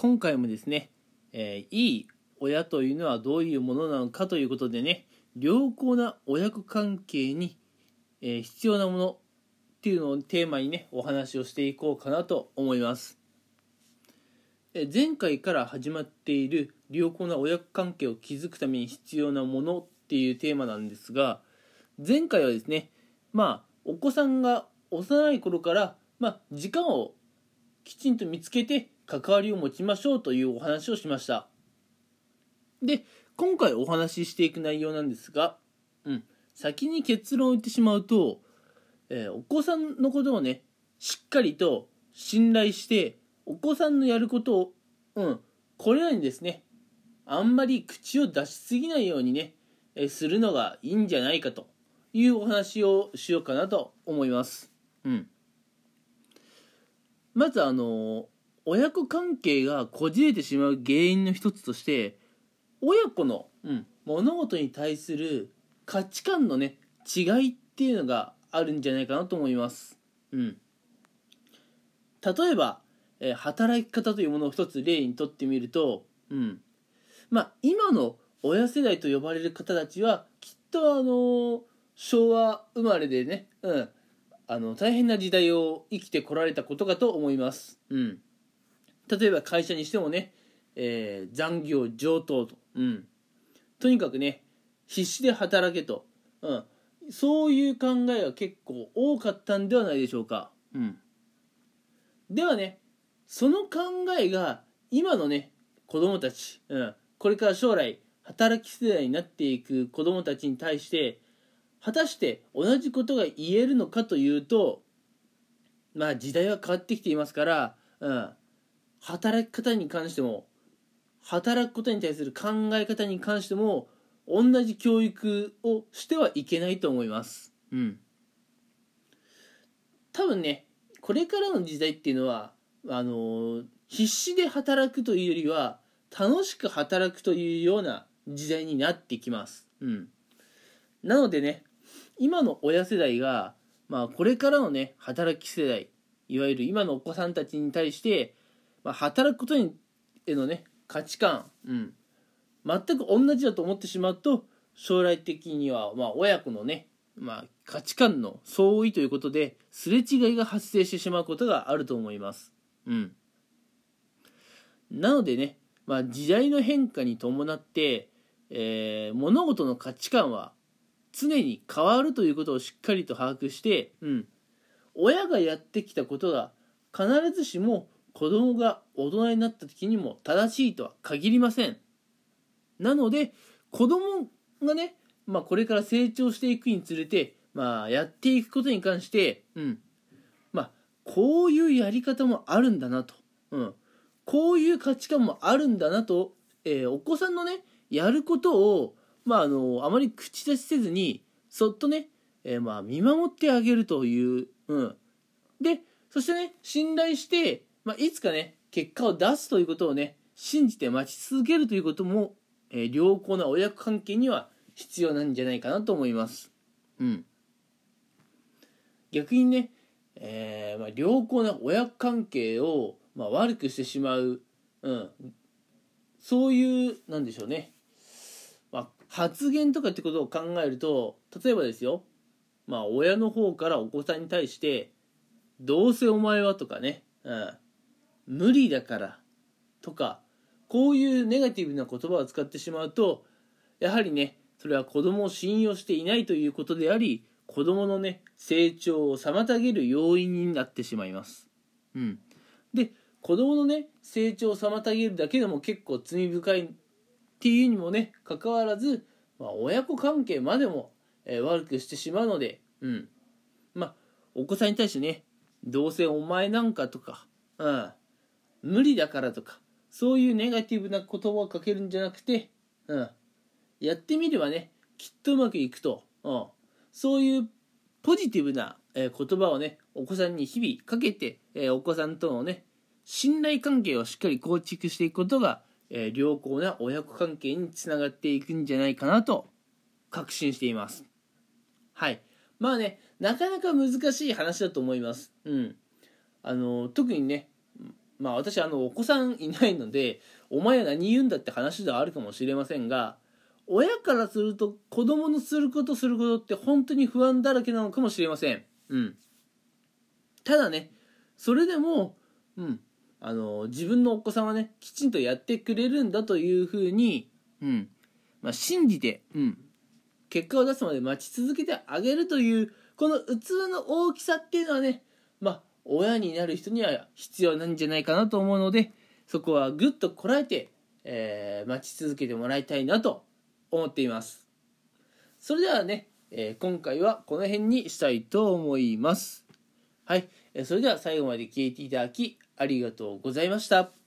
今回もですね、えー、いい親というのはどういうものなのかということでね良好な親子関係に、えー、必要なものっていうのをテーマにねお話をしていこうかなと思います、えー、前回から始まっている良好な親子関係を築くために必要なものっていうテーマなんですが前回はですねまあお子さんが幼い頃から、まあ、時間をきちんと見つけて関わりを持ちましょうというお話をしましたで今回お話ししていく内容なんですが、うん、先に結論を言ってしまうと、えー、お子さんのことをねしっかりと信頼してお子さんのやることを、うん、これらにですねあんまり口を出しすぎないようにね、えー、するのがいいんじゃないかというお話をしようかなと思います。うん、まずあの親子関係がこじれてしまう原因の一つとして親子の、うん、物事に対する価値観のね違いっていうのがあるんじゃないかなと思います。うん、例えば、えー、働き方というものを一つ例にとってみると、うん。まあ、今の親世代と呼ばれる方たちはきっとあのー、昭和生まれでね、うん、あの大変な時代を生きてこられたことかと思います。うん、例えば会社にしてもね、えー、残業上等と、うん、とにかくね必死で働けと、うん、そういう考えが結構多かったんではないでしょうか、うん、ではねその考えが今のね子供たち、うん、これから将来働き世代になっていく子供たちに対して果たして同じことが言えるのかというとまあ時代は変わってきていますから、うん、働き方に関しても働くことに対する考え方に関しても同じ教育をしてはいけないと思います。うん。多分ね、これからの時代っていうのは、あの必死で働くというよりは、楽しく働くというような時代になってきます。うん。なのでね、今の親世代が、まあ、これからのね、働き世代、いわゆる今のお子さんたちに対して、まあ、働くことにへのね、価値観、うん、全く同じだと思ってしまうと将来的にはまあ親子のね、まあ、価値観の相違ということですれ違いが発生してしまうことがあると思います。うん、なのでね、まあ、時代の変化に伴って、えー、物事の価値観は常に変わるということをしっかりと把握して、うん、親がやってきたことが必ずしも子供が大人になった時にも正しいとは限りません。なので子供がね、まあ、これから成長していくにつれて、まあ、やっていくことに関して、うん、まあ、こういうやり方もあるんだなと、うん、こういう価値観もあるんだなと、えー、お子さんのねやることを、まあ、あのあまり口出しせずにそっとね、えー、まあ見守ってあげるという、うん、でそしてね信頼してまあ、いつかね結果を出すということをね信じて待ち続けるということも、えー、良好な親子関係には必要なんじゃないかなと思います。うん、逆にね、えーまあ、良好な親子関係を、まあ、悪くしてしまう、うん、そういうなんでしょうね、まあ、発言とかってことを考えると例えばですよ、まあ、親の方からお子さんに対して「どうせお前は」とかね、うん、無理だからとかこういうネガティブな言葉を使ってしまうとやはりねそれは子供を信用していないということであり子供のね成長を妨げる要因になってしまいます。うん、で子供のね成長を妨げるだけでも結構罪深いっていうにもねかかわらず、まあ、親子関係までも、えー、悪くしてしまうので、うん、まあお子さんに対してねどうせお前なんかとか、うん、無理だからとかそういうネガティブな言葉をかけるんじゃなくて、うん、やってみればねきっとうまくいくと、うん、そういうポジティブな、えー、言葉をねお子さんに日々かけて、えー、お子さんとのね信頼関係をしっかり構築していくことが、えー、良好な親子関係につながっていくんじゃないかなと確信しています。はい。まあねなかなか難しい話だと思います。うん。あの特にねまあ私あのお子さんいないのでお前は何言うんだって話ではあるかもしれませんが親からすると子供のすることすることって本当に不安だらけなのかもしれません。うん。ただね、それでも、うん、あの、自分のお子さんはね、きちんとやってくれるんだというふうに、うん、まあ、信じて、うん、結果を出すまで待ち続けてあげるという、この器の大きさっていうのはね、親になる人には必要なんじゃないかなと思うので、そこはぐっとこらえて、えー、待ち続けてもらいたいなと思っています。それではね、えー、今回はこの辺にしたいと思います。はい、えー、それでは最後まで聞いていただきありがとうございました。